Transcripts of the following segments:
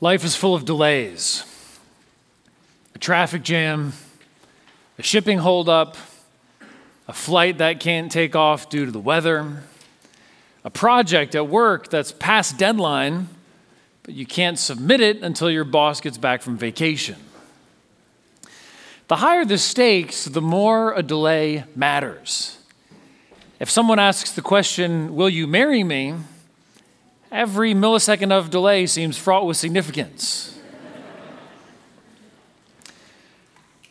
Life is full of delays a traffic jam, a shipping holdup, a flight that can't take off due to the weather, a project at work that's past deadline, but you can't submit it until your boss gets back from vacation. The higher the stakes, the more a delay matters. If someone asks the question, Will you marry me? Every millisecond of delay seems fraught with significance.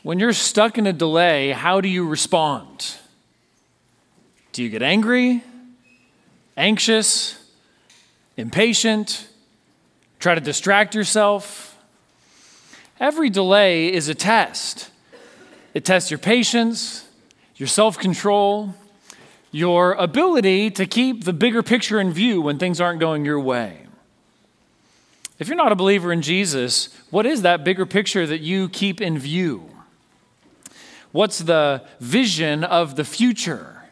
when you're stuck in a delay, how do you respond? Do you get angry, anxious, impatient, try to distract yourself? Every delay is a test. It tests your patience, your self control, your ability to keep the bigger picture in view when things aren't going your way. If you're not a believer in Jesus, what is that bigger picture that you keep in view? What's the vision of the future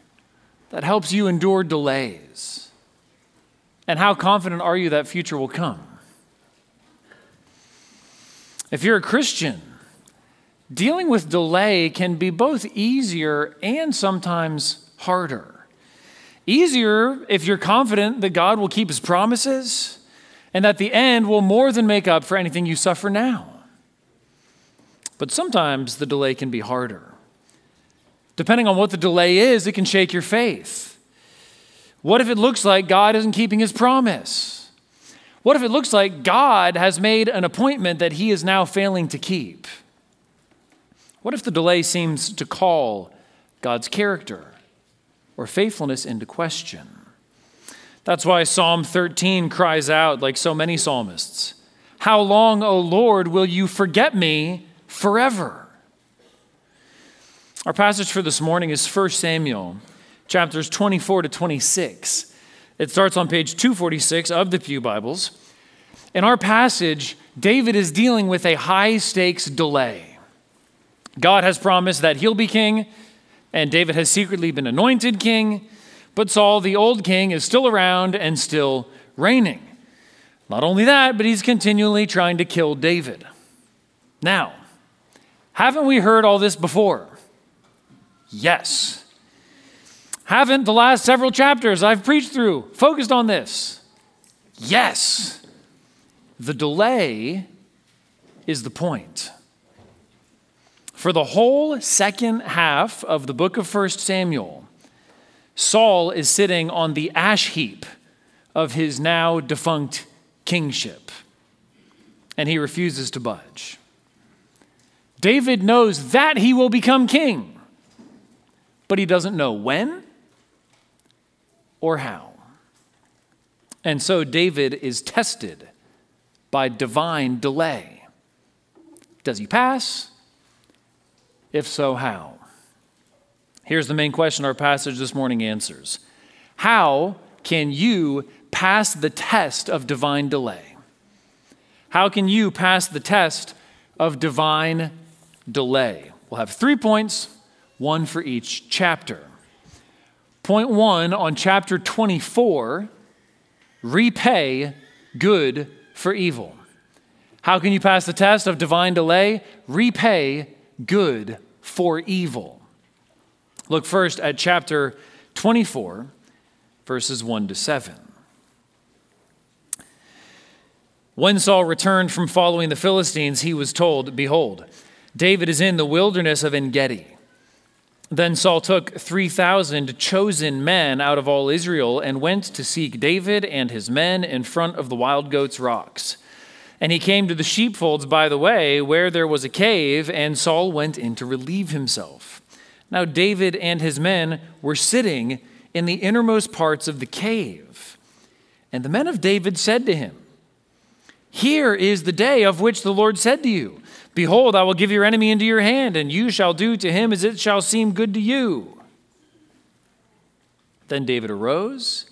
that helps you endure delays? And how confident are you that future will come? If you're a Christian, dealing with delay can be both easier and sometimes harder. Easier if you're confident that God will keep his promises and that the end will more than make up for anything you suffer now. But sometimes the delay can be harder. Depending on what the delay is, it can shake your faith. What if it looks like God isn't keeping his promise? What if it looks like God has made an appointment that he is now failing to keep? What if the delay seems to call God's character? Or faithfulness into question. That's why Psalm 13 cries out, like so many psalmists How long, O Lord, will you forget me forever? Our passage for this morning is 1 Samuel, chapters 24 to 26. It starts on page 246 of the Pew Bibles. In our passage, David is dealing with a high stakes delay. God has promised that he'll be king and David has secretly been anointed king, but Saul, the old king, is still around and still reigning. Not only that, but he's continually trying to kill David. Now, haven't we heard all this before? Yes. Haven't the last several chapters I've preached through focused on this? Yes. The delay is the point. For the whole second half of the book of 1 Samuel, Saul is sitting on the ash heap of his now defunct kingship, and he refuses to budge. David knows that he will become king, but he doesn't know when or how. And so David is tested by divine delay. Does he pass? If so, how? Here's the main question our passage this morning answers How can you pass the test of divine delay? How can you pass the test of divine delay? We'll have three points, one for each chapter. Point one on chapter 24 repay good for evil. How can you pass the test of divine delay? Repay good for evil. Look first at chapter 24, verses 1 to 7. When Saul returned from following the Philistines, he was told, Behold, David is in the wilderness of En Gedi. Then Saul took 3,000 chosen men out of all Israel and went to seek David and his men in front of the wild goats' rocks. And he came to the sheepfolds by the way, where there was a cave, and Saul went in to relieve himself. Now David and his men were sitting in the innermost parts of the cave. And the men of David said to him, Here is the day of which the Lord said to you, Behold, I will give your enemy into your hand, and you shall do to him as it shall seem good to you. Then David arose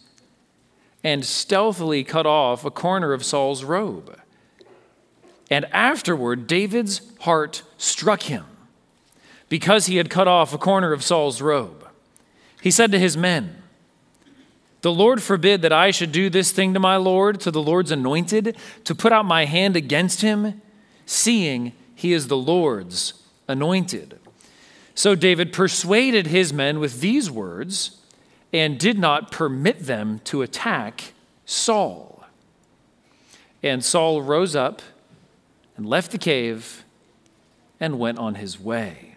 and stealthily cut off a corner of Saul's robe. And afterward, David's heart struck him because he had cut off a corner of Saul's robe. He said to his men, The Lord forbid that I should do this thing to my Lord, to the Lord's anointed, to put out my hand against him, seeing he is the Lord's anointed. So David persuaded his men with these words and did not permit them to attack Saul. And Saul rose up and left the cave and went on his way.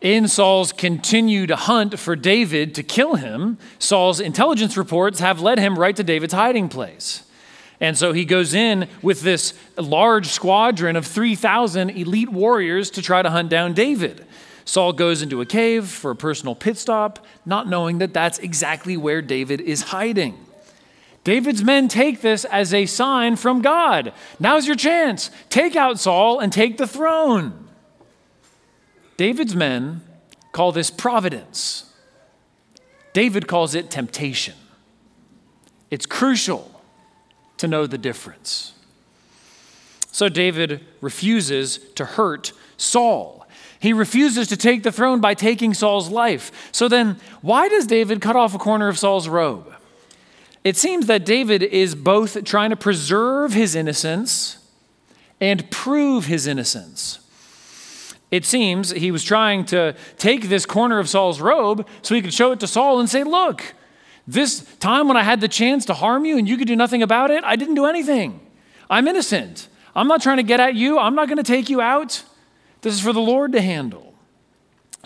In Saul's continued hunt for David to kill him, Saul's intelligence reports have led him right to David's hiding place. And so he goes in with this large squadron of 3,000 elite warriors to try to hunt down David. Saul goes into a cave for a personal pit stop, not knowing that that's exactly where David is hiding. David's men take this as a sign from God. Now's your chance. Take out Saul and take the throne. David's men call this providence. David calls it temptation. It's crucial to know the difference. So David refuses to hurt Saul. He refuses to take the throne by taking Saul's life. So then, why does David cut off a corner of Saul's robe? It seems that David is both trying to preserve his innocence and prove his innocence. It seems he was trying to take this corner of Saul's robe so he could show it to Saul and say, Look, this time when I had the chance to harm you and you could do nothing about it, I didn't do anything. I'm innocent. I'm not trying to get at you. I'm not going to take you out. This is for the Lord to handle.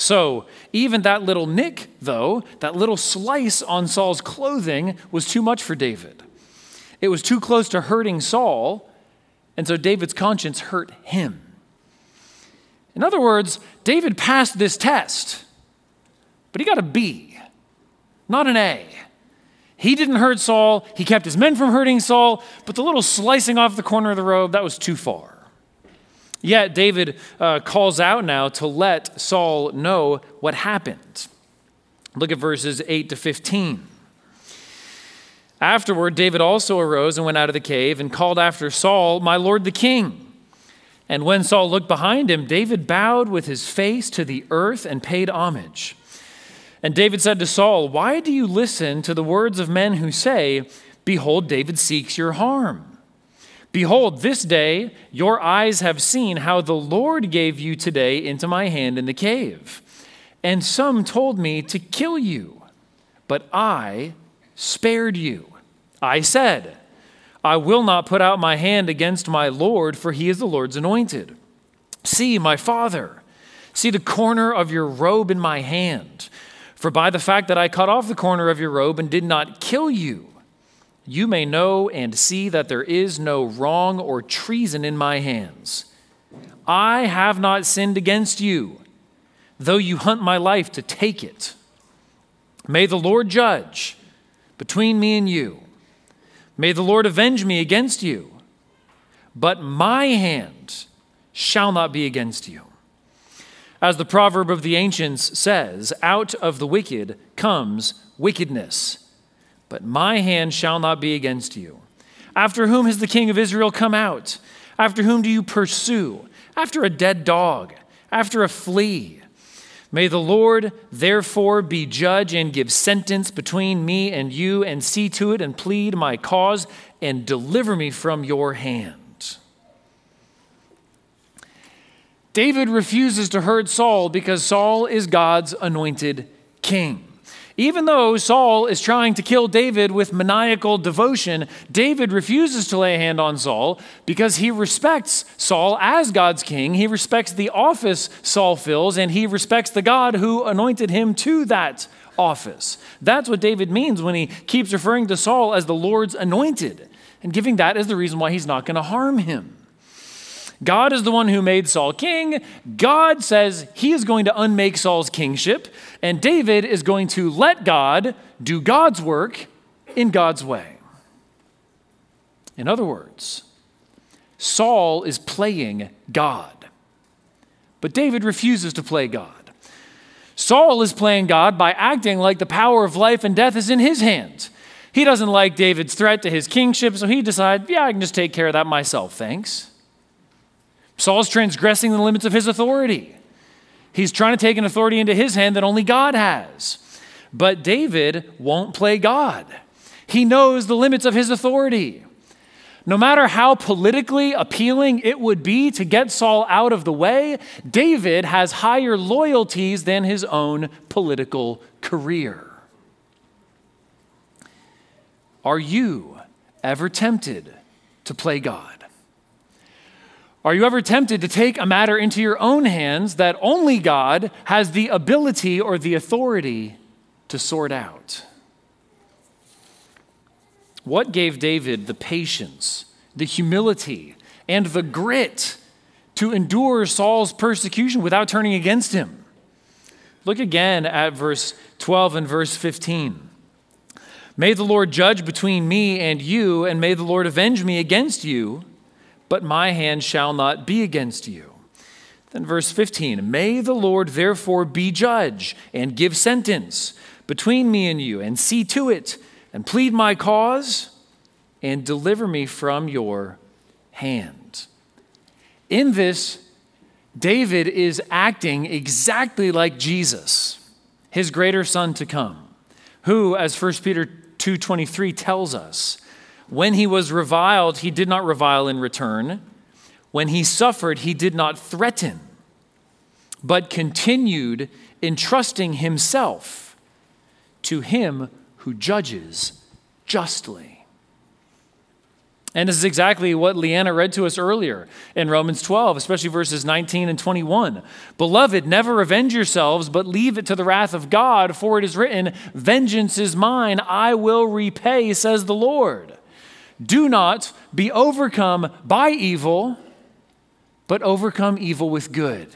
So, even that little nick, though, that little slice on Saul's clothing was too much for David. It was too close to hurting Saul, and so David's conscience hurt him. In other words, David passed this test, but he got a B, not an A. He didn't hurt Saul. He kept his men from hurting Saul, but the little slicing off the corner of the robe, that was too far. Yet David uh, calls out now to let Saul know what happened. Look at verses 8 to 15. Afterward, David also arose and went out of the cave and called after Saul, My lord the king. And when Saul looked behind him, David bowed with his face to the earth and paid homage. And David said to Saul, Why do you listen to the words of men who say, Behold, David seeks your harm? Behold, this day your eyes have seen how the Lord gave you today into my hand in the cave. And some told me to kill you, but I spared you. I said, I will not put out my hand against my Lord, for he is the Lord's anointed. See, my father, see the corner of your robe in my hand. For by the fact that I cut off the corner of your robe and did not kill you, you may know and see that there is no wrong or treason in my hands. I have not sinned against you, though you hunt my life to take it. May the Lord judge between me and you. May the Lord avenge me against you. But my hand shall not be against you. As the proverb of the ancients says, out of the wicked comes wickedness. But my hand shall not be against you. After whom has the king of Israel come out? After whom do you pursue? After a dead dog, after a flea. May the Lord therefore be judge and give sentence between me and you, and see to it and plead my cause and deliver me from your hand. David refuses to hurt Saul because Saul is God's anointed king. Even though Saul is trying to kill David with maniacal devotion, David refuses to lay a hand on Saul because he respects Saul as God's king. He respects the office Saul fills, and he respects the God who anointed him to that office. That's what David means when he keeps referring to Saul as the Lord's anointed and giving that as the reason why he's not going to harm him. God is the one who made Saul king. God says he is going to unmake Saul's kingship, and David is going to let God do God's work in God's way. In other words, Saul is playing God, but David refuses to play God. Saul is playing God by acting like the power of life and death is in his hands. He doesn't like David's threat to his kingship, so he decides, yeah, I can just take care of that myself, thanks. Saul's transgressing the limits of his authority. He's trying to take an authority into his hand that only God has. But David won't play God. He knows the limits of his authority. No matter how politically appealing it would be to get Saul out of the way, David has higher loyalties than his own political career. Are you ever tempted to play God? Are you ever tempted to take a matter into your own hands that only God has the ability or the authority to sort out? What gave David the patience, the humility, and the grit to endure Saul's persecution without turning against him? Look again at verse 12 and verse 15. May the Lord judge between me and you, and may the Lord avenge me against you, but my hand shall not be against you. Then, verse 15 May the Lord therefore be judge and give sentence between me and you, and see to it, and plead my cause, and deliver me from your hand. In this, David is acting exactly like Jesus, his greater son to come, who, as 1 Peter 2:23 tells us, when he was reviled, he did not revile in return. When he suffered, he did not threaten, but continued entrusting himself to him who judges justly. And this is exactly what Leanna read to us earlier in Romans 12, especially verses 19 and 21. Beloved, never revenge yourselves, but leave it to the wrath of God, for it is written, Vengeance is mine, I will repay, says the Lord. Do not be overcome by evil, but overcome evil with good.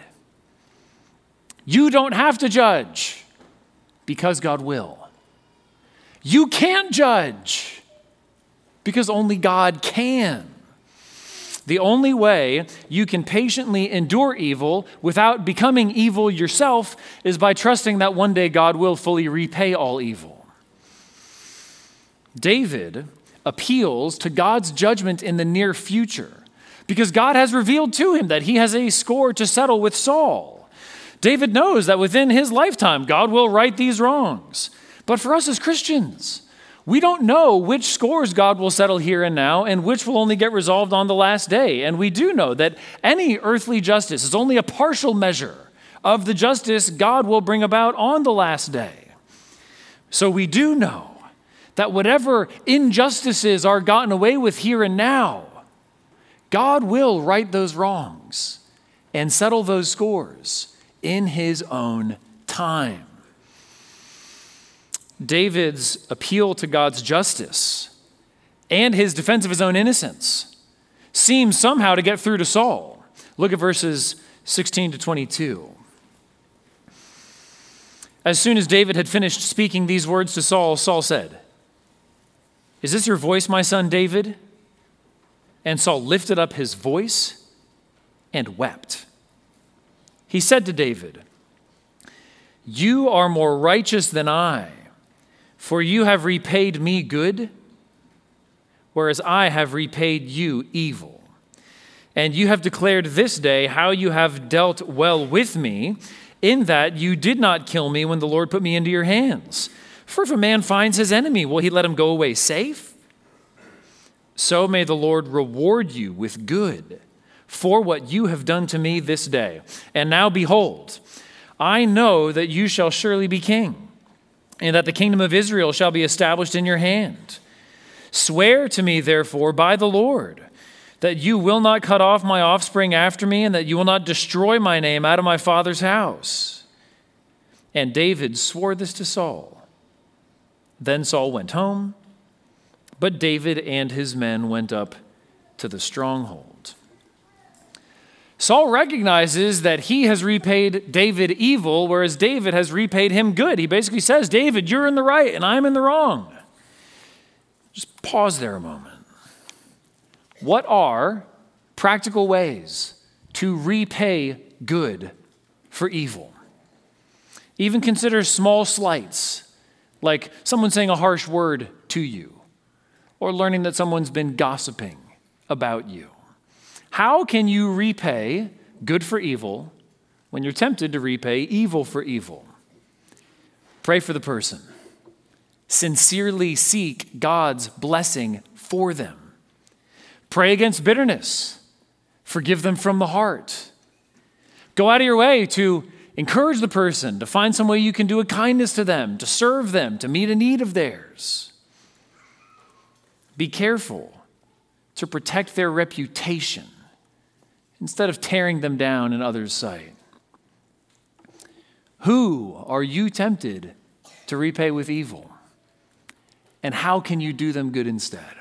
You don't have to judge because God will. You can't judge because only God can. The only way you can patiently endure evil without becoming evil yourself is by trusting that one day God will fully repay all evil. David appeals to God's judgment in the near future because God has revealed to him that he has a score to settle with Saul. David knows that within his lifetime, God will right these wrongs. But for us as Christians, we don't know which scores God will settle here and now and which will only get resolved on the last day. And we do know that any earthly justice is only a partial measure of the justice God will bring about on the last day. So we do know that whatever injustices are gotten away with here and now, God will right those wrongs and settle those scores in his own time. David's appeal to God's justice and his defense of his own innocence seems somehow to get through to Saul. Look at verses 16 to 22. As soon as David had finished speaking these words to Saul, Saul said, Is this your voice, my son David? And Saul lifted up his voice and wept. He said to David, You are more righteous than I for you have repaid me good, whereas I have repaid you evil. And you have declared this day how you have dealt well with me, in that you did not kill me when the Lord put me into your hands. For if a man finds his enemy, will he let him go away safe? So may the Lord reward you with good for what you have done to me this day. And now behold, I know that you shall surely be king and that the kingdom of Israel shall be established in your hand. Swear to me, therefore, by the Lord, that you will not cut off my offspring after me, and that you will not destroy my name out of my father's house. And David swore this to Saul. Then Saul went home, but David and his men went up to the stronghold. Saul recognizes that he has repaid David evil, whereas David has repaid him good. He basically says, David, you're in the right and I'm in the wrong. Just pause there a moment. What are practical ways to repay good for evil? Even consider small slights, like someone saying a harsh word to you, or learning that someone's been gossiping about you. How can you repay good for evil when you're tempted to repay evil for evil? Pray for the person. Sincerely seek God's blessing for them. Pray against bitterness. Forgive them from the heart. Go out of your way to encourage the person, to find some way you can do a kindness to them, to serve them, to meet a need of theirs. Be careful to protect their reputation instead of tearing them down in others' sight. Who are you tempted to repay with evil? And how can you do them good instead?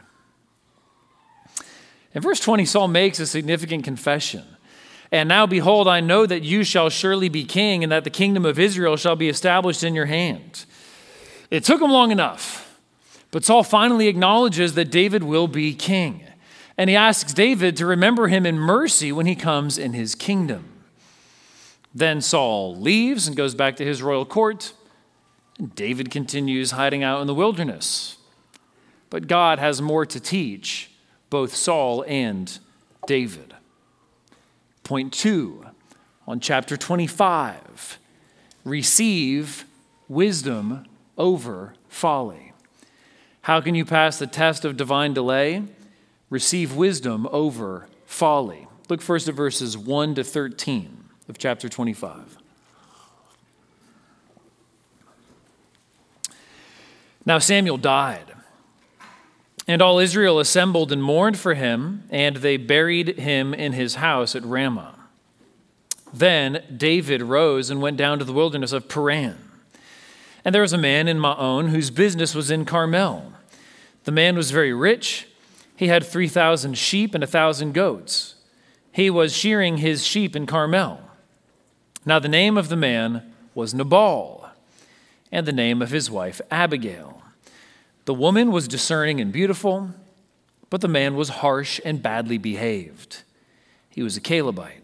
In verse 20, Saul makes a significant confession. And now, behold, I know that you shall surely be king, and that the kingdom of Israel shall be established in your hand. It took him long enough, but Saul finally acknowledges that David will be king. And he asks David to remember him in mercy when he comes in his kingdom. Then Saul leaves and goes back to his royal court. And David continues hiding out in the wilderness. But God has more to teach both Saul and David. Point two on chapter 25 receive wisdom over folly. How can you pass the test of divine delay? Receive wisdom over folly. Look first at verses 1 to 13 of chapter 25. Now Samuel died, and all Israel assembled and mourned for him, and they buried him in his house at Ramah. Then David rose and went down to the wilderness of Paran. And there was a man in Maon whose business was in Carmel. The man was very rich. He had 3,000 sheep and a 1,000 goats. He was shearing his sheep in Carmel. Now, the name of the man was Nabal, and the name of his wife Abigail. The woman was discerning and beautiful, but the man was harsh and badly behaved. He was a Calebite.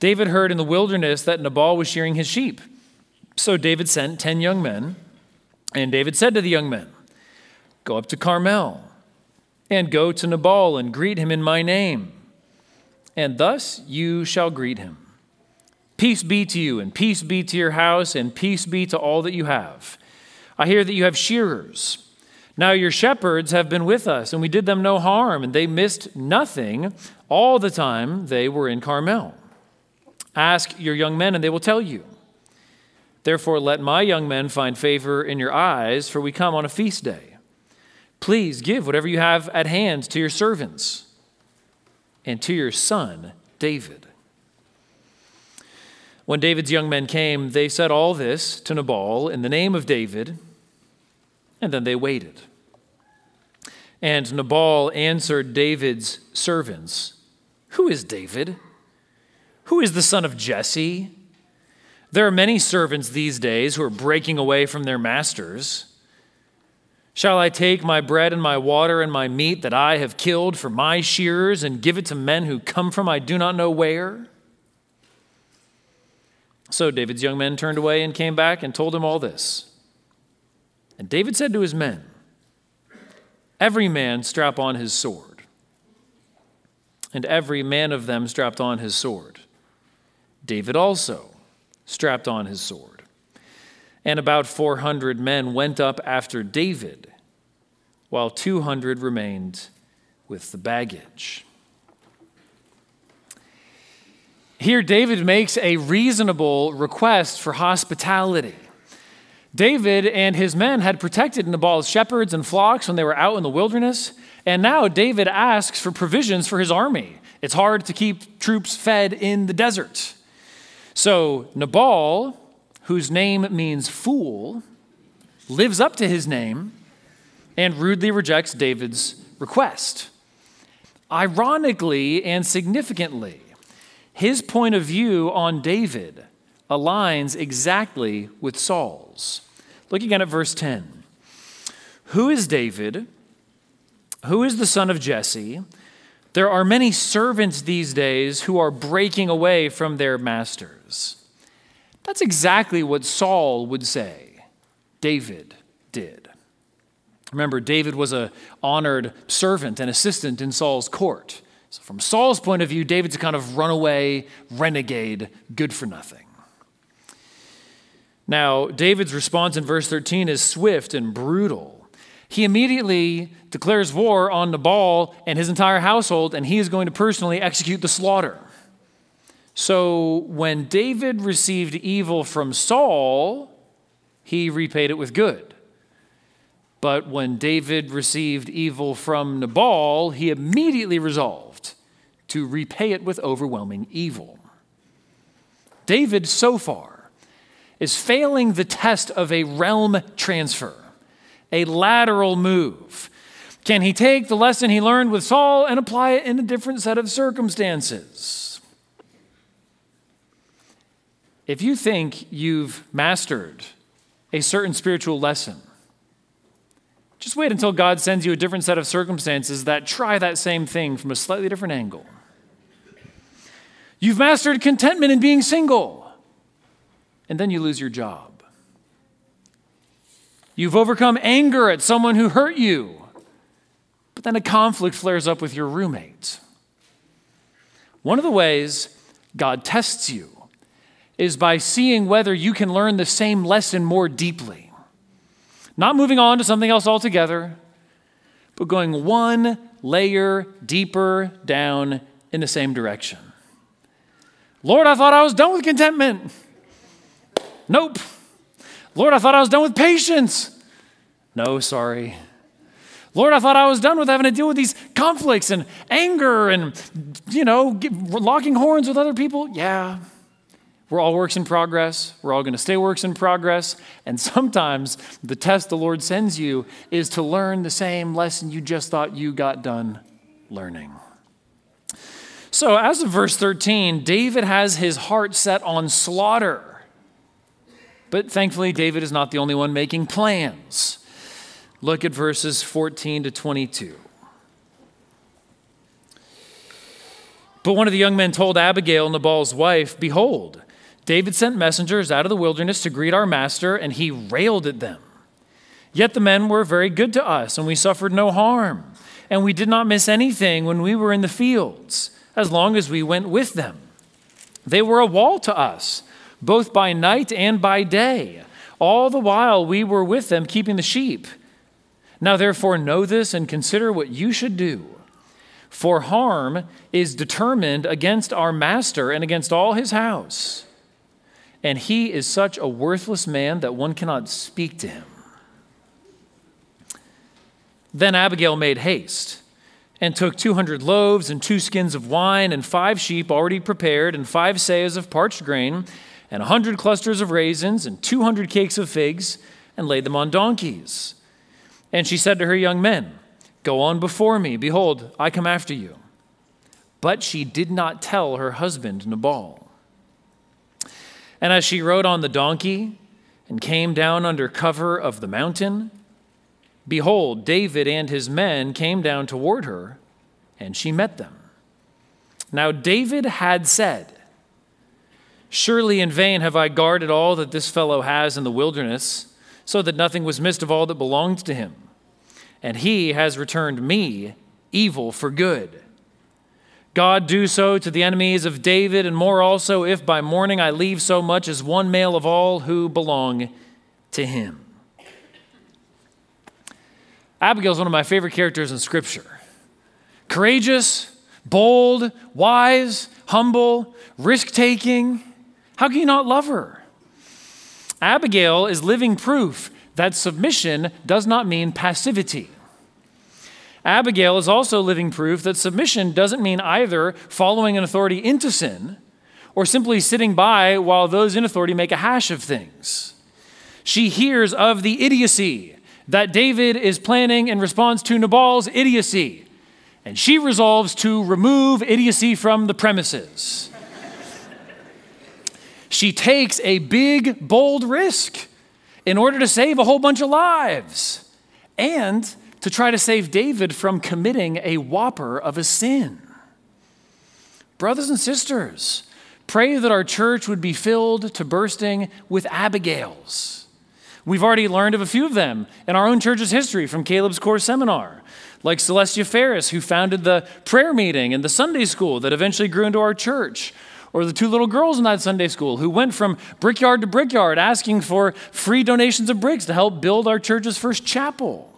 David heard in the wilderness that Nabal was shearing his sheep. So David sent ten young men, and David said to the young men, Go up to Carmel, and go to Nabal and greet him in my name. And thus you shall greet him. Peace be to you, and peace be to your house, and peace be to all that you have. I hear that you have shearers. Now your shepherds have been with us, and we did them no harm, and they missed nothing all the time they were in Carmel. Ask your young men, and they will tell you. Therefore, let my young men find favor in your eyes, for we come on a feast day. Please give whatever you have at hand to your servants and to your son, David. When David's young men came, they said all this to Nabal in the name of David, and then they waited. And Nabal answered David's servants Who is David? Who is the son of Jesse? There are many servants these days who are breaking away from their masters. Shall I take my bread and my water and my meat that I have killed for my shearers and give it to men who come from I do not know where? So David's young men turned away and came back and told him all this. And David said to his men, Every man strap on his sword. And every man of them strapped on his sword. David also strapped on his sword. And about 400 men went up after David, while 200 remained with the baggage. Here, David makes a reasonable request for hospitality. David and his men had protected Nabal's shepherds and flocks when they were out in the wilderness, and now David asks for provisions for his army. It's hard to keep troops fed in the desert. So, Nabal, whose name means fool, lives up to his name and rudely rejects David's request. Ironically and significantly, his point of view on David aligns exactly with Saul's. Look again at verse 10. Who is David? Who is the son of Jesse? There are many servants these days who are breaking away from their masters. That's exactly what Saul would say David did. Remember, David was an honored servant and assistant in Saul's court. So, from Saul's point of view, David's a kind of runaway, renegade, good for nothing. Now, David's response in verse 13 is swift and brutal. He immediately declares war on Nabal and his entire household, and he is going to personally execute the slaughter. So, when David received evil from Saul, he repaid it with good. But when David received evil from Nabal, he immediately resolved to repay it with overwhelming evil. David, so far, is failing the test of a realm transfer, a lateral move. Can he take the lesson he learned with Saul and apply it in a different set of circumstances? If you think you've mastered a certain spiritual lesson, just wait until God sends you a different set of circumstances that try that same thing from a slightly different angle. You've mastered contentment in being single, and then you lose your job. You've overcome anger at someone who hurt you, but then a conflict flares up with your roommate. One of the ways God tests you is by seeing whether you can learn the same lesson more deeply. Not moving on to something else altogether, but going one layer deeper down in the same direction. Lord, I thought I was done with contentment. Nope. Lord, I thought I was done with patience. No, sorry. Lord, I thought I was done with having to deal with these conflicts and anger and, you know, locking horns with other people. Yeah. We're all works in progress. We're all going to stay works in progress. And sometimes the test the Lord sends you is to learn the same lesson you just thought you got done learning. So, as of verse 13, David has his heart set on slaughter. But thankfully, David is not the only one making plans. Look at verses 14 to 22. But one of the young men told Abigail, Nabal's wife, Behold, David sent messengers out of the wilderness to greet our master, and he railed at them. Yet the men were very good to us, and we suffered no harm, and we did not miss anything when we were in the fields, as long as we went with them. They were a wall to us, both by night and by day, all the while we were with them keeping the sheep. Now, therefore, know this and consider what you should do. For harm is determined against our master and against all his house and he is such a worthless man that one cannot speak to him. Then Abigail made haste and took 200 loaves and two skins of wine and five sheep already prepared and five seahs of parched grain and a 100 clusters of raisins and 200 cakes of figs and laid them on donkeys. And she said to her young men, Go on before me. Behold, I come after you. But she did not tell her husband Nabal. And as she rode on the donkey and came down under cover of the mountain, behold, David and his men came down toward her, and she met them. Now, David had said, Surely in vain have I guarded all that this fellow has in the wilderness, so that nothing was missed of all that belonged to him. And he has returned me evil for good. God do so to the enemies of David, and more also, if by morning I leave so much as one male of all who belong to him. Abigail is one of my favorite characters in Scripture. Courageous, bold, wise, humble, risk taking. How can you not love her? Abigail is living proof that submission does not mean passivity. Abigail is also living proof that submission doesn't mean either following an authority into sin or simply sitting by while those in authority make a hash of things. She hears of the idiocy that David is planning in response to Nabal's idiocy, and she resolves to remove idiocy from the premises. She takes a big, bold risk in order to save a whole bunch of lives. And to try to save David from committing a whopper of a sin. Brothers and sisters, pray that our church would be filled to bursting with Abigails. We've already learned of a few of them in our own church's history from Caleb's Core Seminar, like Celestia Ferris, who founded the prayer meeting and the Sunday school that eventually grew into our church, or the two little girls in that Sunday school who went from brickyard to brickyard asking for free donations of bricks to help build our church's first chapel.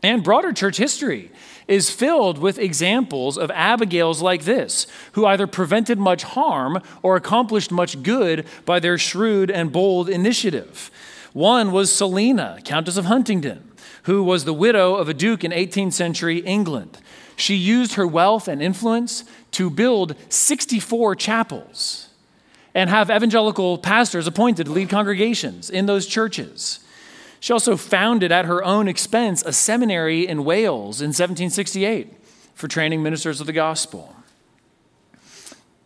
And broader church history is filled with examples of Abigails like this, who either prevented much harm or accomplished much good by their shrewd and bold initiative. One was Selina, Countess of Huntingdon, who was the widow of a duke in 18th century England. She used her wealth and influence to build 64 chapels and have evangelical pastors appointed to lead congregations in those churches. She also founded at her own expense a seminary in Wales in 1768 for training ministers of the gospel.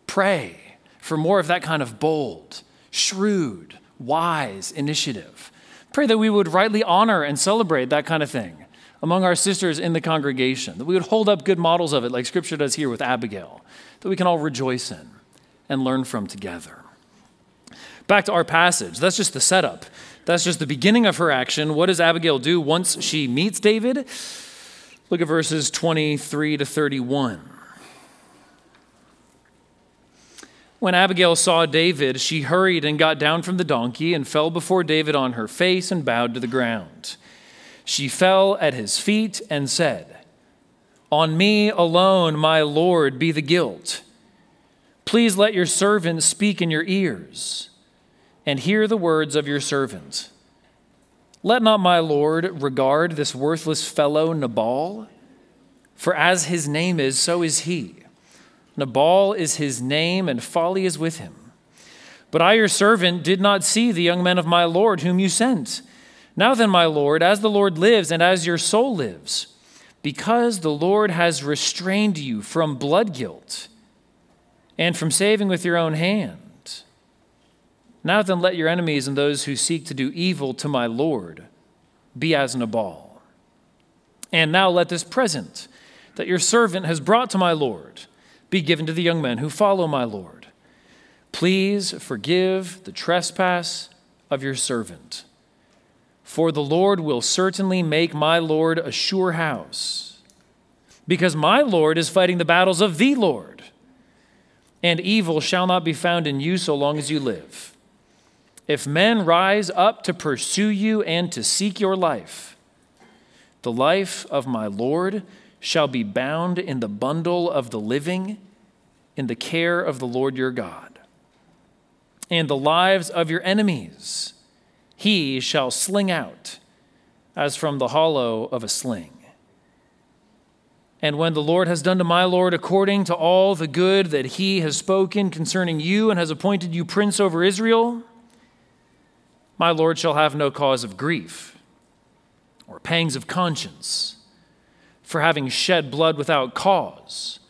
Pray for more of that kind of bold, shrewd, wise initiative. Pray that we would rightly honor and celebrate that kind of thing among our sisters in the congregation, that we would hold up good models of it, like Scripture does here with Abigail, that we can all rejoice in and learn from together. Back to our passage. That's just the setup. That's just the beginning of her action. What does Abigail do once she meets David? Look at verses 23 to 31. When Abigail saw David, she hurried and got down from the donkey and fell before David on her face and bowed to the ground. She fell at his feet and said, On me alone, my Lord, be the guilt. Please let your servant speak in your ears and hear the words of your servant. Let not my Lord regard this worthless fellow Nabal, for as his name is, so is he. Nabal is his name, and folly is with him. But I, your servant, did not see the young men of my Lord whom you sent. Now then, my Lord, as the Lord lives and as your soul lives, because the Lord has restrained you from blood guilt and from saving with your own hand, now then, let your enemies and those who seek to do evil to my Lord be as Nabal. And now let this present that your servant has brought to my Lord be given to the young men who follow my Lord. Please forgive the trespass of your servant. For the Lord will certainly make my Lord a sure house, because my Lord is fighting the battles of the Lord, and evil shall not be found in you so long as you live. If men rise up to pursue you and to seek your life, the life of my Lord shall be bound in the bundle of the living in the care of the Lord your God. And the lives of your enemies he shall sling out as from the hollow of a sling. And when the Lord has done to my Lord according to all the good that he has spoken concerning you and has appointed you prince over Israel, my Lord shall have no cause of grief or pangs of conscience for having shed blood without cause,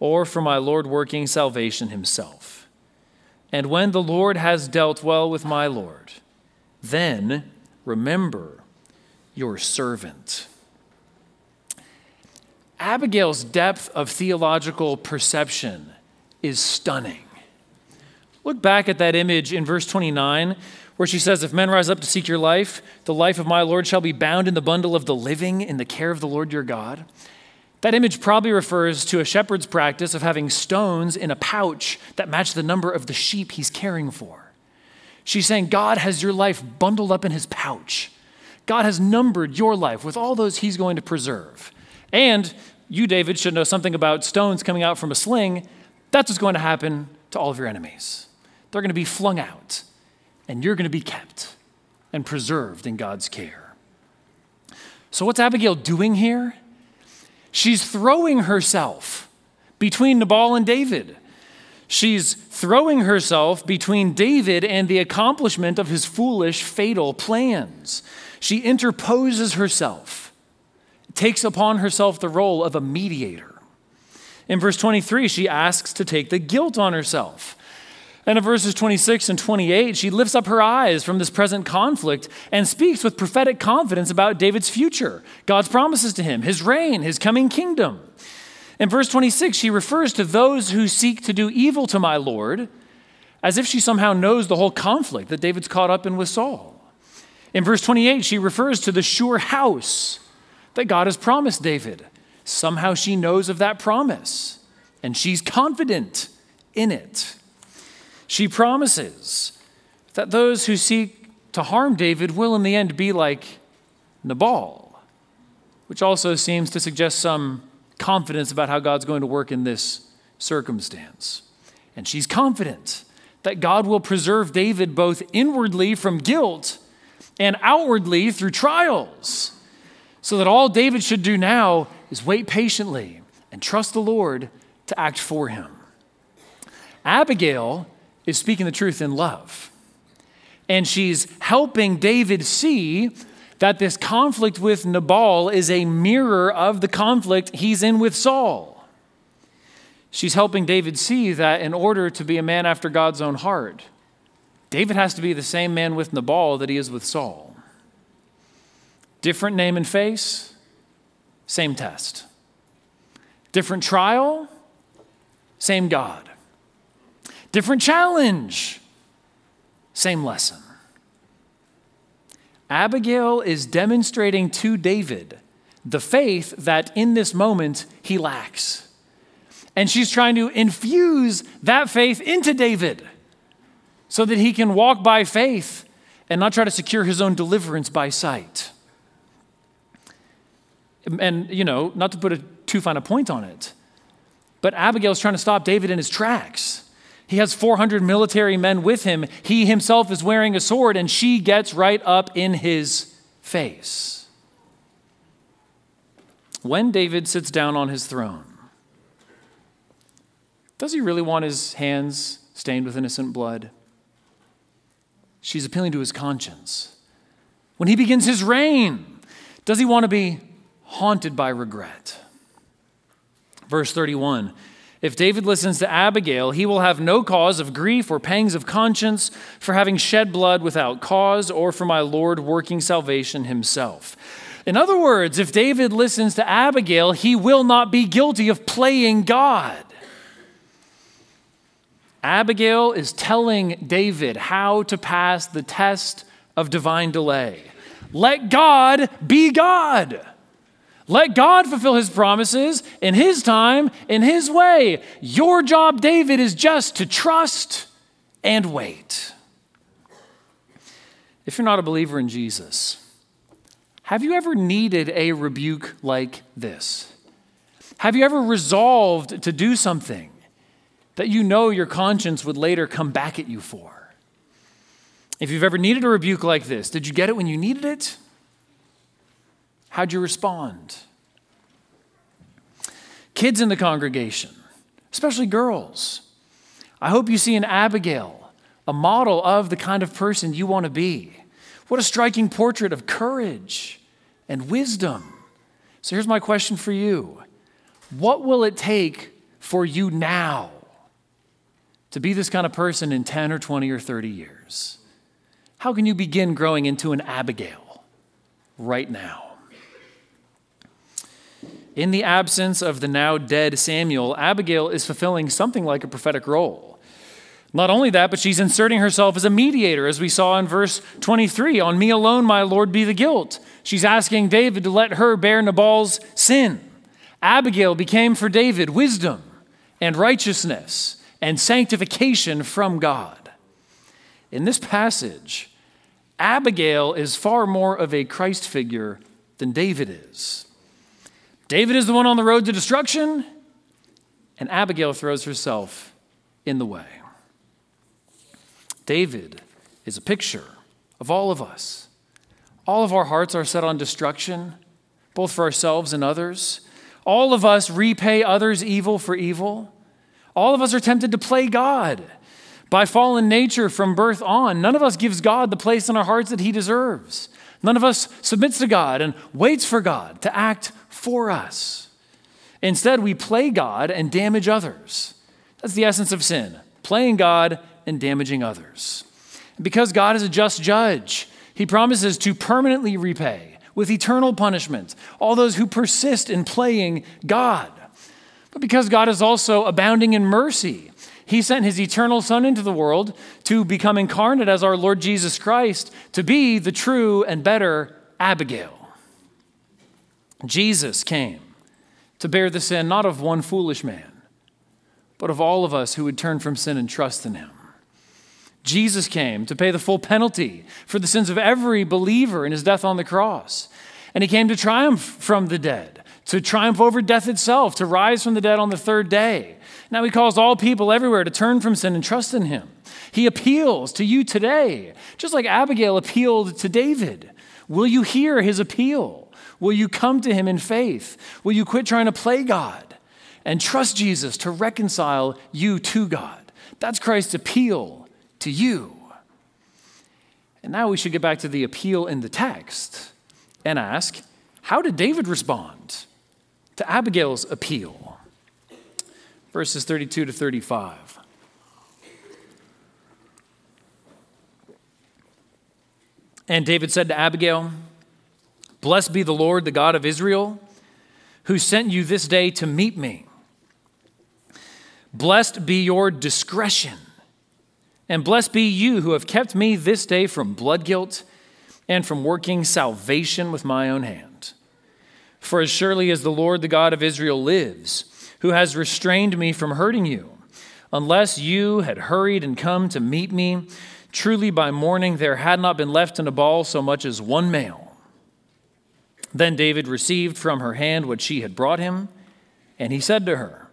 or for my Lord working salvation himself. And when the Lord has dealt well with my Lord, then remember your servant. Abigail's depth of theological perception is stunning. Look back at that image in verse 29 where she says, If men rise up to seek your life, the life of my Lord shall be bound in the bundle of the living in the care of the Lord your God. That image probably refers to a shepherd's practice of having stones in a pouch that match the number of the sheep he's caring for. She's saying, God has your life bundled up in his pouch. God has numbered your life with all those he's going to preserve. And you, David, should know something about stones coming out from a sling. That's what's going to happen to all of your enemies. They're going to be flung out and you're going to be kept and preserved in God's care. So, what's Abigail doing here? She's throwing herself between Nabal and David. She's throwing herself between David and the accomplishment of his foolish, fatal plans. She interposes herself, takes upon herself the role of a mediator. In verse 23, she asks to take the guilt on herself. And in verses 26 and 28, she lifts up her eyes from this present conflict and speaks with prophetic confidence about David's future, God's promises to him, his reign, his coming kingdom. In verse 26, she refers to those who seek to do evil to my Lord as if she somehow knows the whole conflict that David's caught up in with Saul. In verse 28, she refers to the sure house that God has promised David. Somehow she knows of that promise, and she's confident in it. She promises that those who seek to harm David will in the end be like Nabal, which also seems to suggest some confidence about how God's going to work in this circumstance. And she's confident that God will preserve David both inwardly from guilt and outwardly through trials. So that all David should do now is wait patiently and trust the Lord to act for him. Abigail is speaking the truth in love. And she's helping David see that this conflict with Nabal is a mirror of the conflict he's in with Saul. She's helping David see that in order to be a man after God's own heart, David has to be the same man with Nabal that he is with Saul. Different name and face, same test. Different trial, same God. Different challenge, same lesson. Abigail is demonstrating to David the faith that in this moment he lacks. And she's trying to infuse that faith into David so that he can walk by faith and not try to secure his own deliverance by sight. And, you know, not to put a too fine a point on it, but Abigail's trying to stop David in his tracks. He has 400 military men with him. He himself is wearing a sword, and she gets right up in his face. When David sits down on his throne, does he really want his hands stained with innocent blood? She's appealing to his conscience. When he begins his reign, does he want to be haunted by regret? Verse 31 if David listens to Abigail, he will have no cause of grief or pangs of conscience for having shed blood without cause or for my Lord working salvation himself. In other words, if David listens to Abigail, he will not be guilty of playing God. Abigail is telling David how to pass the test of divine delay. Let God be God. Let God fulfill his promises in his time, in his way. Your job, David, is just to trust and wait. If you're not a believer in Jesus, have you ever needed a rebuke like this? Have you ever resolved to do something that you know your conscience would later come back at you for? If you've ever needed a rebuke like this, did you get it when you needed it? How'd you respond? Kids in the congregation, especially girls, I hope you see in Abigail a model of the kind of person you want to be. What a striking portrait of courage and wisdom. So here's my question for you What will it take for you now to be this kind of person in 10 or 20 or 30 years? How can you begin growing into an Abigail right now? In the absence of the now dead Samuel, Abigail is fulfilling something like a prophetic role. Not only that, but she's inserting herself as a mediator, as we saw in verse 23 On me alone, my Lord, be the guilt. She's asking David to let her bear Nabal's sin. Abigail became for David wisdom and righteousness and sanctification from God. In this passage, Abigail is far more of a Christ figure than David is. David is the one on the road to destruction, and Abigail throws herself in the way. David is a picture of all of us. All of our hearts are set on destruction, both for ourselves and others. All of us repay others evil for evil. All of us are tempted to play God. By fallen nature from birth on, none of us gives God the place in our hearts that he deserves. None of us submits to God and waits for God to act for us. Instead, we play God and damage others. That's the essence of sin playing God and damaging others. Because God is a just judge, he promises to permanently repay with eternal punishment all those who persist in playing God. But because God is also abounding in mercy, he sent his eternal Son into the world to become incarnate as our Lord Jesus Christ, to be the true and better Abigail. Jesus came to bear the sin not of one foolish man, but of all of us who would turn from sin and trust in him. Jesus came to pay the full penalty for the sins of every believer in his death on the cross. And he came to triumph from the dead, to triumph over death itself, to rise from the dead on the third day. Now he calls all people everywhere to turn from sin and trust in him. He appeals to you today, just like Abigail appealed to David. Will you hear his appeal? Will you come to him in faith? Will you quit trying to play God and trust Jesus to reconcile you to God? That's Christ's appeal to you. And now we should get back to the appeal in the text and ask how did David respond to Abigail's appeal? Verses 32 to 35. And David said to Abigail, Blessed be the Lord, the God of Israel, who sent you this day to meet me. Blessed be your discretion, and blessed be you who have kept me this day from blood guilt and from working salvation with my own hand. For as surely as the Lord, the God of Israel, lives, who has restrained me from hurting you, unless you had hurried and come to meet me, truly by morning there had not been left in Nabal so much as one male. Then David received from her hand what she had brought him, and he said to her,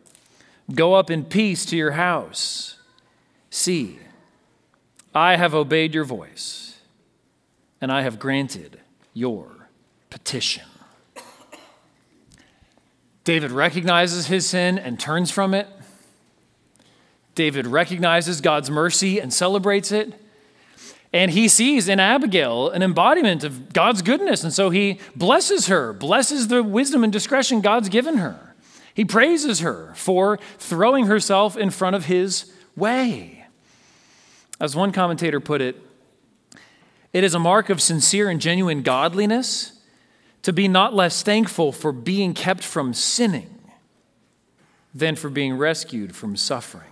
Go up in peace to your house. See, I have obeyed your voice, and I have granted your petition. David recognizes his sin and turns from it. David recognizes God's mercy and celebrates it. And he sees in Abigail an embodiment of God's goodness. And so he blesses her, blesses the wisdom and discretion God's given her. He praises her for throwing herself in front of his way. As one commentator put it, it is a mark of sincere and genuine godliness to be not less thankful for being kept from sinning than for being rescued from suffering.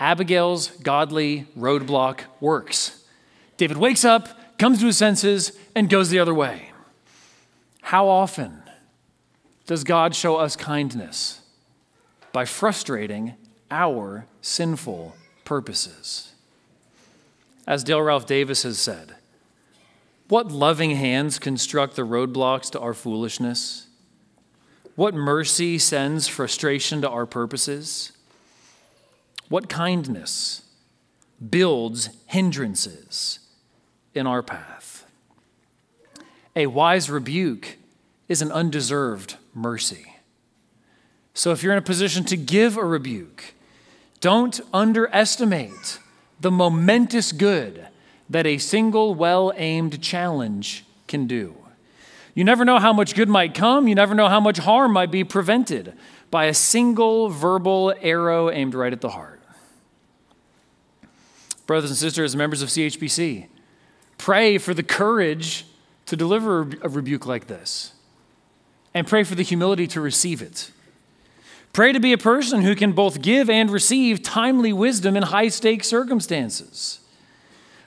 Abigail's godly roadblock works. David wakes up, comes to his senses, and goes the other way. How often does God show us kindness? By frustrating our sinful purposes. As Dale Ralph Davis has said, what loving hands construct the roadblocks to our foolishness? What mercy sends frustration to our purposes? What kindness builds hindrances in our path? A wise rebuke is an undeserved mercy. So if you're in a position to give a rebuke, don't underestimate the momentous good that a single well aimed challenge can do. You never know how much good might come, you never know how much harm might be prevented by a single verbal arrow aimed right at the heart brothers and sisters, as members of CHBC, pray for the courage to deliver a rebuke like this, and pray for the humility to receive it. Pray to be a person who can both give and receive timely wisdom in high stakes circumstances.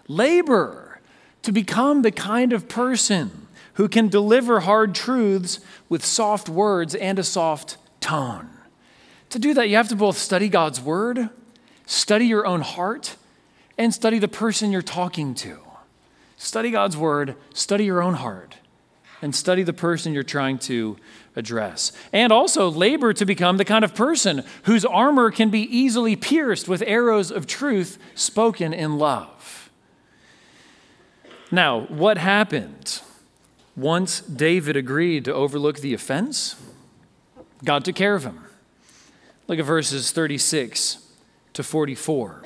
Labor to become the kind of person who can deliver hard truths with soft words and a soft tone. To do that, you have to both study God's word, study your own heart, and study the person you're talking to. Study God's word, study your own heart, and study the person you're trying to address. And also labor to become the kind of person whose armor can be easily pierced with arrows of truth spoken in love. Now, what happened once David agreed to overlook the offense? God took care of him. Look at verses 36 to 44.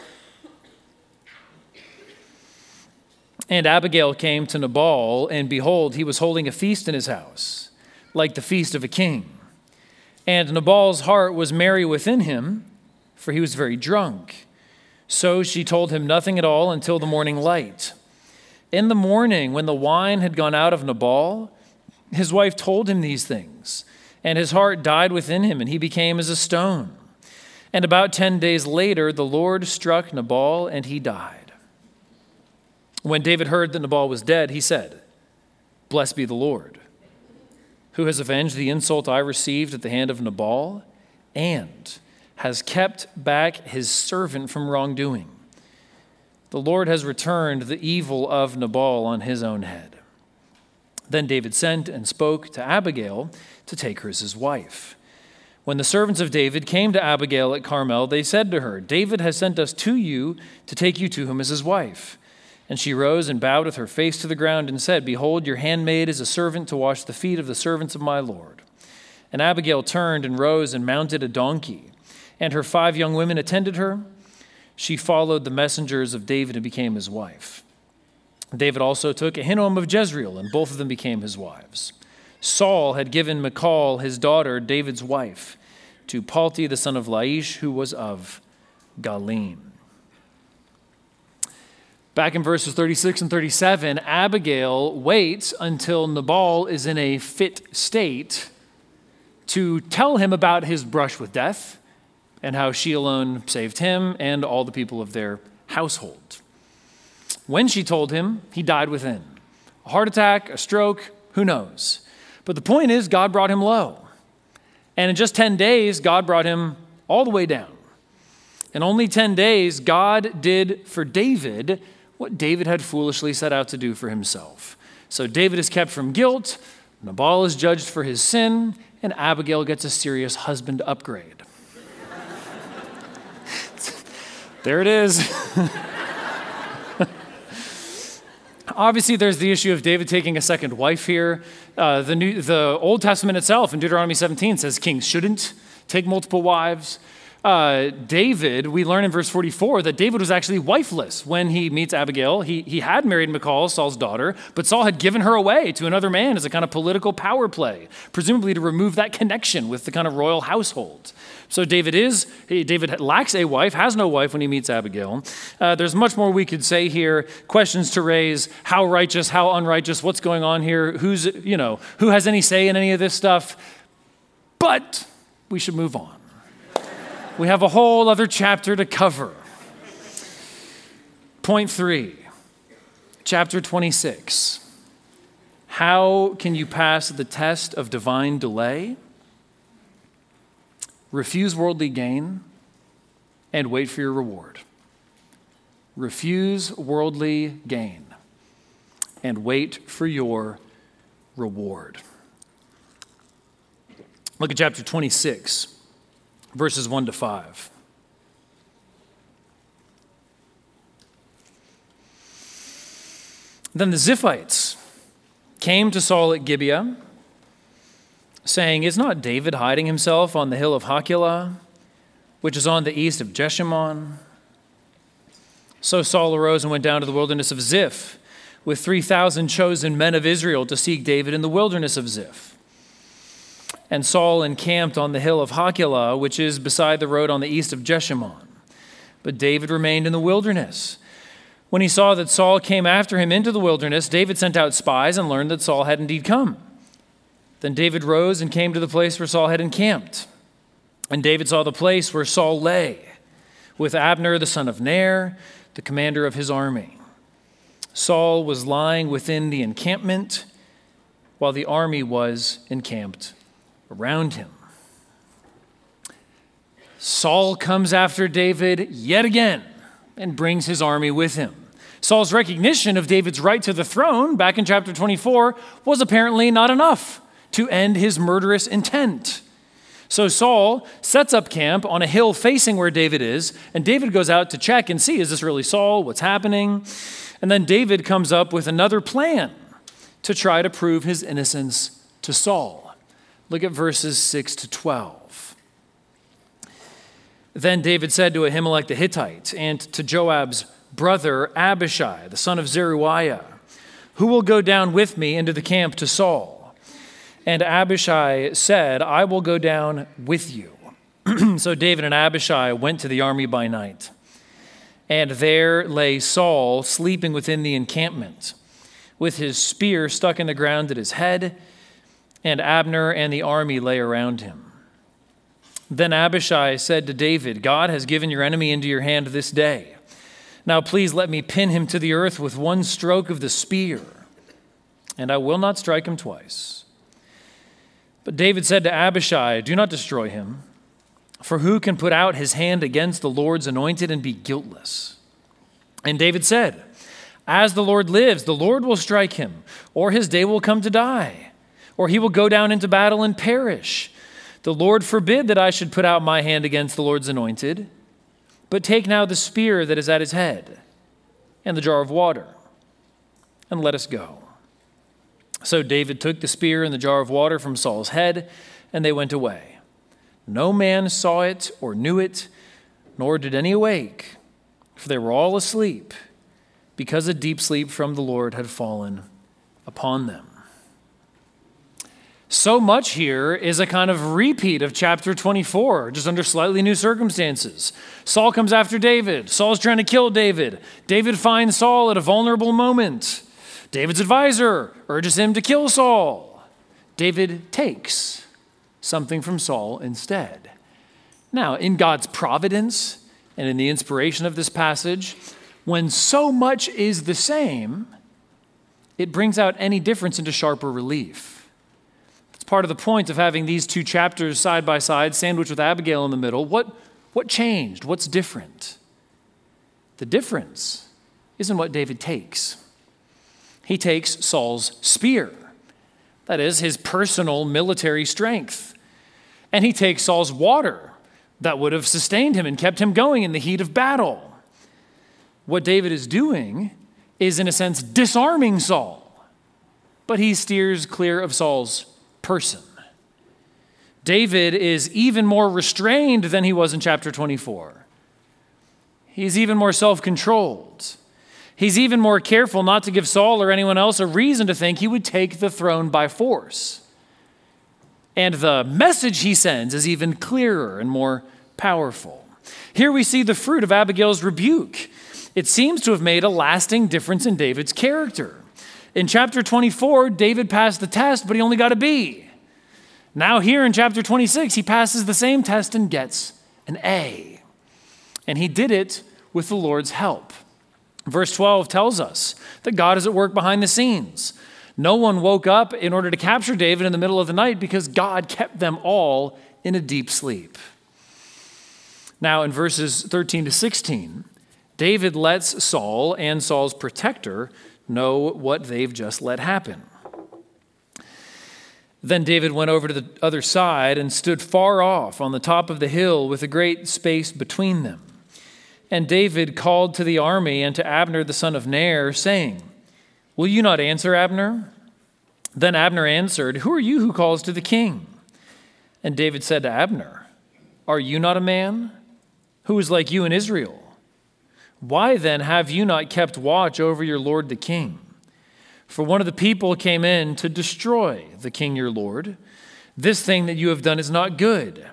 And Abigail came to Nabal, and behold, he was holding a feast in his house, like the feast of a king. And Nabal's heart was merry within him, for he was very drunk. So she told him nothing at all until the morning light. In the morning, when the wine had gone out of Nabal, his wife told him these things, and his heart died within him, and he became as a stone. And about ten days later, the Lord struck Nabal, and he died. When David heard that Nabal was dead, he said, Blessed be the Lord, who has avenged the insult I received at the hand of Nabal and has kept back his servant from wrongdoing. The Lord has returned the evil of Nabal on his own head. Then David sent and spoke to Abigail to take her as his wife. When the servants of David came to Abigail at Carmel, they said to her, David has sent us to you to take you to him as his wife. And she rose and bowed with her face to the ground and said, Behold, your handmaid is a servant to wash the feet of the servants of my Lord. And Abigail turned and rose and mounted a donkey, and her five young women attended her she followed the messengers of David and became his wife. David also took Ahinoam of Jezreel, and both of them became his wives. Saul had given Michal, his daughter, David's wife, to Palti, the son of Laish, who was of Gallim. Back in verses 36 and 37, Abigail waits until Nabal is in a fit state to tell him about his brush with death and how she alone saved him and all the people of their household. When she told him, he died within. A heart attack, a stroke, who knows? But the point is, God brought him low. And in just 10 days, God brought him all the way down. In only 10 days, God did for David what David had foolishly set out to do for himself. So David is kept from guilt, Nabal is judged for his sin, and Abigail gets a serious husband upgrade. There it is. Obviously, there's the issue of David taking a second wife here. Uh, the, New, the Old Testament itself in Deuteronomy 17 says kings shouldn't take multiple wives. Uh, David, we learn in verse 44 that David was actually wifeless when he meets Abigail. He, he had married Michal, Saul's daughter, but Saul had given her away to another man as a kind of political power play, presumably to remove that connection with the kind of royal household. So David is, David lacks a wife, has no wife when he meets Abigail. Uh, there's much more we could say here, questions to raise, how righteous, how unrighteous, what's going on here, who's, you know, who has any say in any of this stuff. But we should move on. We have a whole other chapter to cover. Point three, chapter 26. How can you pass the test of divine delay? Refuse worldly gain and wait for your reward. Refuse worldly gain and wait for your reward. Look at chapter 26, verses 1 to 5. Then the Ziphites came to Saul at Gibeah saying, Is not David hiding himself on the hill of Hachilah, which is on the east of Jeshimon? So Saul arose and went down to the wilderness of Ziph with 3,000 chosen men of Israel to seek David in the wilderness of Ziph. And Saul encamped on the hill of Hachilah, which is beside the road on the east of Jeshimon. But David remained in the wilderness. When he saw that Saul came after him into the wilderness, David sent out spies and learned that Saul had indeed come. Then David rose and came to the place where Saul had encamped. And David saw the place where Saul lay, with Abner the son of Ner, the commander of his army. Saul was lying within the encampment, while the army was encamped around him. Saul comes after David yet again and brings his army with him. Saul's recognition of David's right to the throne back in chapter 24 was apparently not enough to end his murderous intent. So Saul sets up camp on a hill facing where David is, and David goes out to check and see is this really Saul? What's happening? And then David comes up with another plan to try to prove his innocence to Saul. Look at verses 6 to 12. Then David said to Ahimelech the Hittite and to Joab's brother Abishai, the son of Zeruiah, Who will go down with me into the camp to Saul? And Abishai said, I will go down with you. so David and Abishai went to the army by night. And there lay Saul sleeping within the encampment, with his spear stuck in the ground at his head, and Abner and the army lay around him. Then Abishai said to David, God has given your enemy into your hand this day. Now please let me pin him to the earth with one stroke of the spear, and I will not strike him twice. But David said to Abishai, Do not destroy him, for who can put out his hand against the Lord's anointed and be guiltless? And David said, As the Lord lives, the Lord will strike him, or his day will come to die, or he will go down into battle and perish. The Lord forbid that I should put out my hand against the Lord's anointed. But take now the spear that is at his head and the jar of water, and let us go. So David took the spear and the jar of water from Saul's head, and they went away. No man saw it or knew it, nor did any awake, for they were all asleep, because a deep sleep from the Lord had fallen upon them. So much here is a kind of repeat of chapter 24, just under slightly new circumstances. Saul comes after David. Saul's trying to kill David. David finds Saul at a vulnerable moment. David's advisor urges him to kill Saul. David takes something from Saul instead. Now, in God's providence and in the inspiration of this passage, when so much is the same, it brings out any difference into sharper relief part of the point of having these two chapters side by side, sandwiched with Abigail in the middle. What, what changed? What's different? The difference isn't what David takes. He takes Saul's spear, that is, his personal military strength. And he takes Saul's water, that would have sustained him and kept him going in the heat of battle. What David is doing is, in a sense, disarming Saul, but he steers clear of Saul's person. David is even more restrained than he was in chapter 24. He's even more self controlled. He's even more careful not to give Saul or anyone else a reason to think he would take the throne by force. And the message he sends is even clearer and more powerful. Here we see the fruit of Abigail's rebuke. It seems to have made a lasting difference in David's character. In chapter 24, David passed the test, but he only got a B. Now, here in chapter 26, he passes the same test and gets an A. And he did it with the Lord's help. Verse 12 tells us that God is at work behind the scenes. No one woke up in order to capture David in the middle of the night because God kept them all in a deep sleep. Now, in verses 13 to 16, David lets Saul and Saul's protector know what they've just let happen. Then David went over to the other side and stood far off on the top of the hill with a great space between them. And David called to the army and to Abner the son of Ner, saying, Will you not answer, Abner? Then Abner answered, Who are you who calls to the king? And David said to Abner, Are you not a man who is like you in Israel? Why then have you not kept watch over your lord the king? For one of the people came in to destroy the king your lord. This thing that you have done is not good.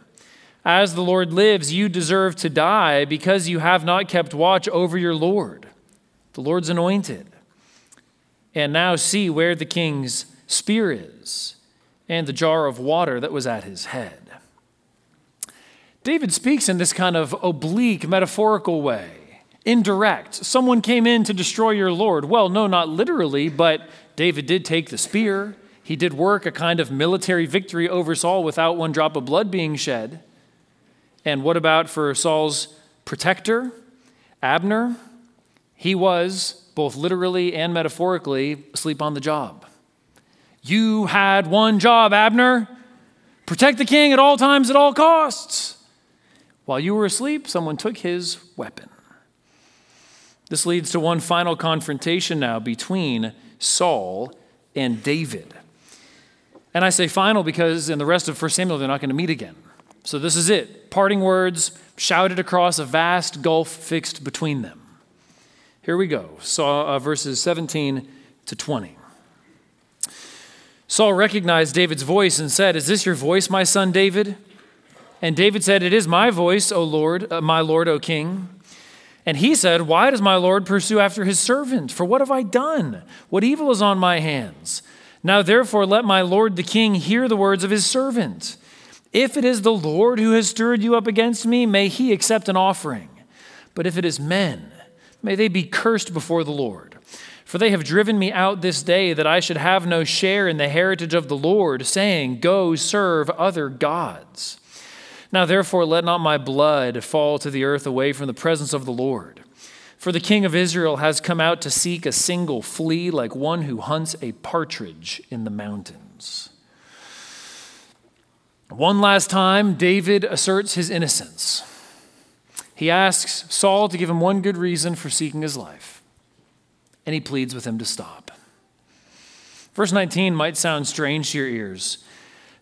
As the Lord lives, you deserve to die because you have not kept watch over your Lord, the Lord's anointed. And now see where the king's spear is and the jar of water that was at his head. David speaks in this kind of oblique, metaphorical way indirect. Someone came in to destroy your Lord. Well, no, not literally, but David did take the spear. He did work a kind of military victory over Saul without one drop of blood being shed. And what about for Saul's protector, Abner? He was, both literally and metaphorically, asleep on the job. You had one job, Abner protect the king at all times, at all costs. While you were asleep, someone took his weapon. This leads to one final confrontation now between Saul and David. And I say final because in the rest of 1 Samuel, they're not going to meet again. So this is it parting words shouted across a vast gulf fixed between them. Here we go. Saw uh, verses 17 to 20. Saul recognized David's voice and said, Is this your voice, my son David? And David said, It is my voice, O Lord, uh, my Lord, O King. And he said, Why does my Lord pursue after his servant? For what have I done? What evil is on my hands? Now therefore let my Lord the king hear the words of his servant. If it is the Lord who has stirred you up against me, may he accept an offering. But if it is men, may they be cursed before the Lord. For they have driven me out this day that I should have no share in the heritage of the Lord, saying, Go serve other gods. Now, therefore, let not my blood fall to the earth away from the presence of the Lord. For the king of Israel has come out to seek a single flea, like one who hunts a partridge in the mountains. One last time, David asserts his innocence. He asks Saul to give him one good reason for seeking his life, and he pleads with him to stop. Verse 19 might sound strange to your ears.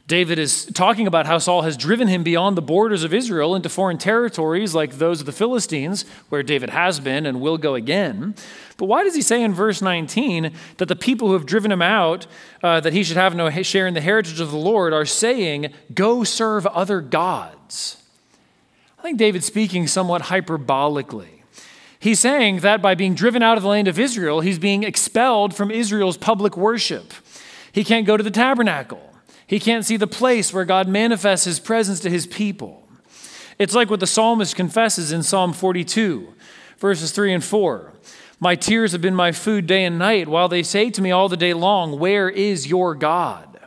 David is talking about how Saul has driven him beyond the borders of Israel into foreign territories like those of the Philistines, where David has been and will go again. But why does he say in verse 19 that the people who have driven him out, uh, that he should have no share in the heritage of the Lord, are saying, Go serve other gods? I think David's speaking somewhat hyperbolically. He's saying that by being driven out of the land of Israel, he's being expelled from Israel's public worship. He can't go to the tabernacle. He can't see the place where God manifests his presence to his people. It's like what the psalmist confesses in Psalm 42, verses 3 and 4. My tears have been my food day and night, while they say to me all the day long, Where is your God?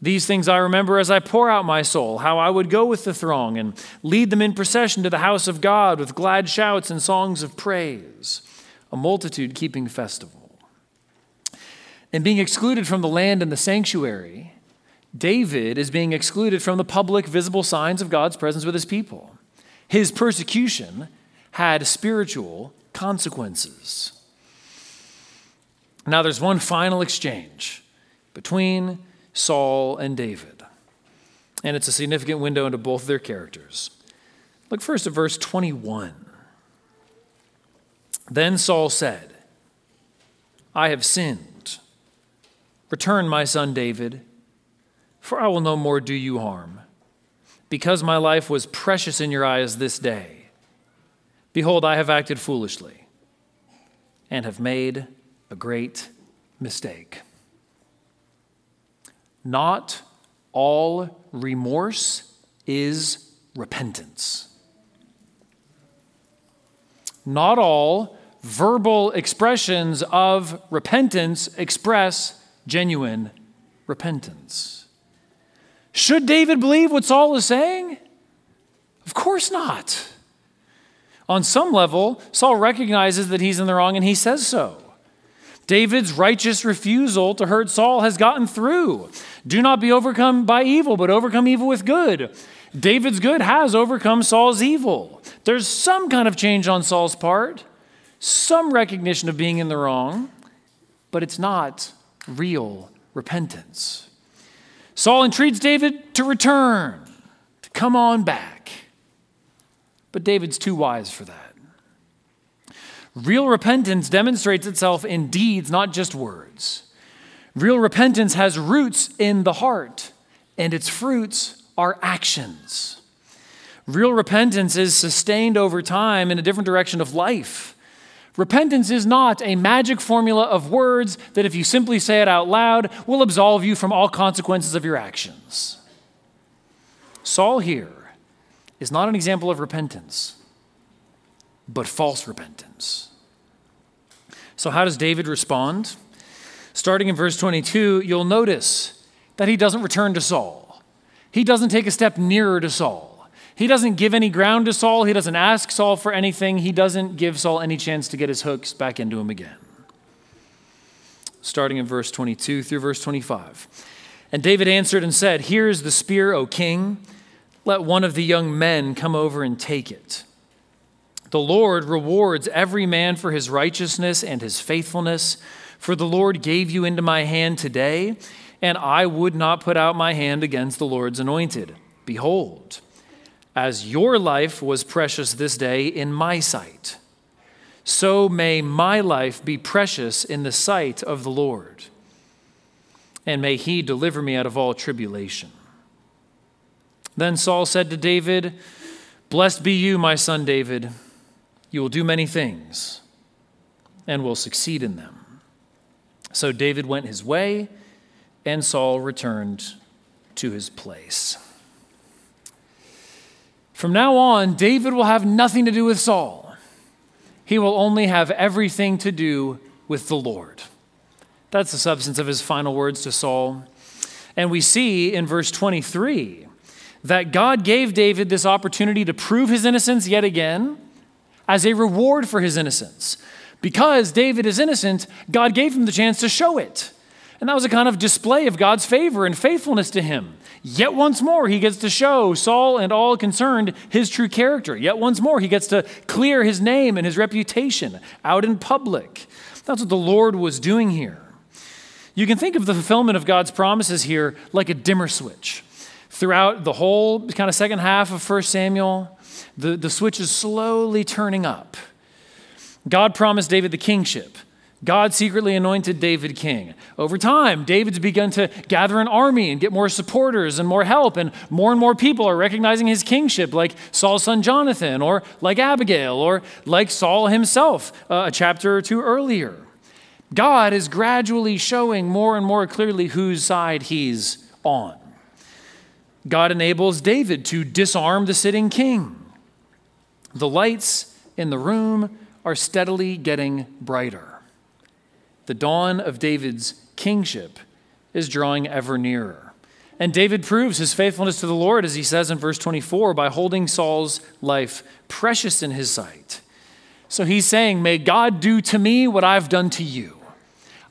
These things I remember as I pour out my soul, how I would go with the throng and lead them in procession to the house of God with glad shouts and songs of praise, a multitude keeping festival. And being excluded from the land and the sanctuary, David is being excluded from the public, visible signs of God's presence with his people. His persecution had spiritual consequences. Now, there's one final exchange between Saul and David, and it's a significant window into both their characters. Look first at verse 21. Then Saul said, I have sinned. Return, my son David for I will no more do you harm. Because my life was precious in your eyes this day, behold, I have acted foolishly and have made a great mistake. Not all remorse is repentance. Not all verbal expressions of repentance express genuine repentance. Should David believe what Saul is saying? Of course not. On some level, Saul recognizes that he's in the wrong and he says so. David's righteous refusal to hurt Saul has gotten through. Do not be overcome by evil, but overcome evil with good. David's good has overcome Saul's evil. There's some kind of change on Saul's part, some recognition of being in the wrong, but it's not real repentance. Saul entreats David to return, to come on back. But David's too wise for that. Real repentance demonstrates itself in deeds, not just words. Real repentance has roots in the heart, and its fruits are actions. Real repentance is sustained over time in a different direction of life. Repentance is not a magic formula of words that, if you simply say it out loud, will absolve you from all consequences of your actions. Saul here is not an example of repentance, but false repentance. So, how does David respond? Starting in verse 22, you'll notice that he doesn't return to Saul. He doesn't take a step nearer to Saul. He doesn't give any ground to Saul. He doesn't ask Saul for anything. He doesn't give Saul any chance to get his hooks back into him again. Starting in verse 22 through verse 25. And David answered and said, Here is the spear, O king. Let one of the young men come over and take it. The Lord rewards every man for his righteousness and his faithfulness. For the Lord gave you into my hand today, and I would not put out my hand against the Lord's anointed. Behold, as your life was precious this day in my sight, so may my life be precious in the sight of the Lord. And may he deliver me out of all tribulation. Then Saul said to David, Blessed be you, my son David. You will do many things and will succeed in them. So David went his way, and Saul returned to his place. From now on, David will have nothing to do with Saul. He will only have everything to do with the Lord. That's the substance of his final words to Saul. And we see in verse 23 that God gave David this opportunity to prove his innocence yet again, as a reward for his innocence. Because David is innocent, God gave him the chance to show it. And that was a kind of display of God's favor and faithfulness to him. Yet once more, he gets to show Saul and all concerned his true character. Yet once more, he gets to clear his name and his reputation out in public. That's what the Lord was doing here. You can think of the fulfillment of God's promises here like a dimmer switch. Throughout the whole kind of second half of 1 Samuel, the, the switch is slowly turning up. God promised David the kingship. God secretly anointed David king. Over time, David's begun to gather an army and get more supporters and more help, and more and more people are recognizing his kingship, like Saul's son Jonathan, or like Abigail, or like Saul himself uh, a chapter or two earlier. God is gradually showing more and more clearly whose side he's on. God enables David to disarm the sitting king. The lights in the room are steadily getting brighter. The dawn of David's kingship is drawing ever nearer. And David proves his faithfulness to the Lord, as he says in verse 24, by holding Saul's life precious in his sight. So he's saying, May God do to me what I've done to you.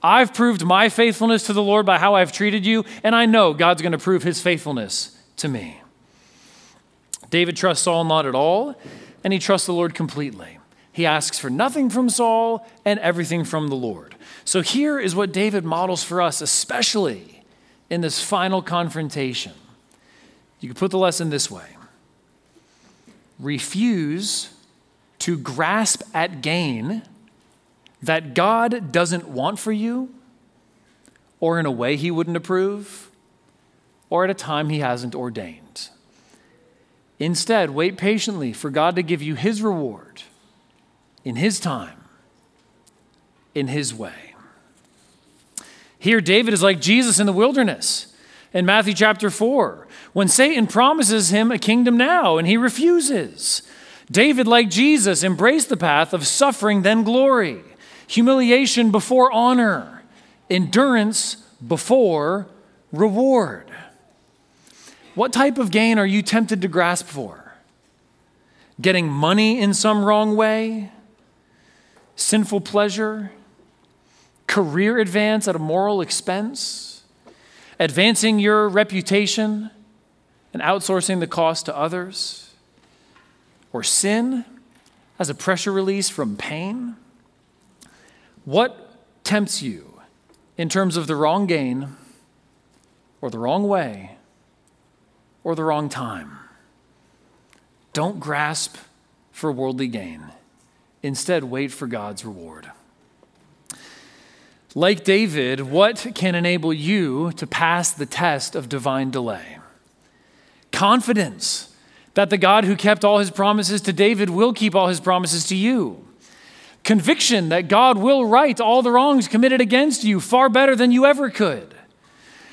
I've proved my faithfulness to the Lord by how I've treated you, and I know God's going to prove his faithfulness to me. David trusts Saul not at all, and he trusts the Lord completely. He asks for nothing from Saul and everything from the Lord. So here is what David models for us, especially in this final confrontation. You can put the lesson this way refuse to grasp at gain that God doesn't want for you, or in a way he wouldn't approve, or at a time he hasn't ordained. Instead, wait patiently for God to give you his reward in his time, in his way. Here, David is like Jesus in the wilderness in Matthew chapter 4, when Satan promises him a kingdom now and he refuses. David, like Jesus, embraced the path of suffering, then glory, humiliation before honor, endurance before reward. What type of gain are you tempted to grasp for? Getting money in some wrong way? Sinful pleasure? Career advance at a moral expense, advancing your reputation and outsourcing the cost to others, or sin as a pressure release from pain? What tempts you in terms of the wrong gain, or the wrong way, or the wrong time? Don't grasp for worldly gain. Instead, wait for God's reward. Like David, what can enable you to pass the test of divine delay? Confidence that the God who kept all his promises to David will keep all his promises to you. Conviction that God will right all the wrongs committed against you far better than you ever could.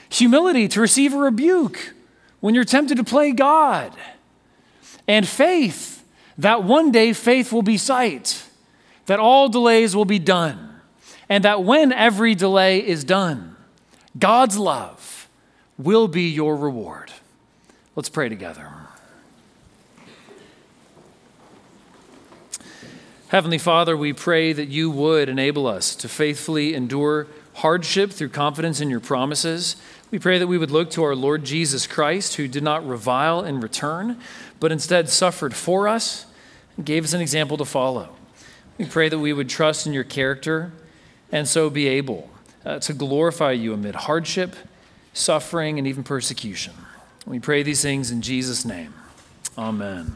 Humility to receive a rebuke when you're tempted to play God. And faith that one day faith will be sight, that all delays will be done and that when every delay is done, God's love will be your reward. Let's pray together. Heavenly Father, we pray that you would enable us to faithfully endure hardship through confidence in your promises. We pray that we would look to our Lord Jesus Christ, who did not revile in return, but instead suffered for us and gave us an example to follow. We pray that we would trust in your character and so be able uh, to glorify you amid hardship, suffering, and even persecution. We pray these things in Jesus' name. Amen.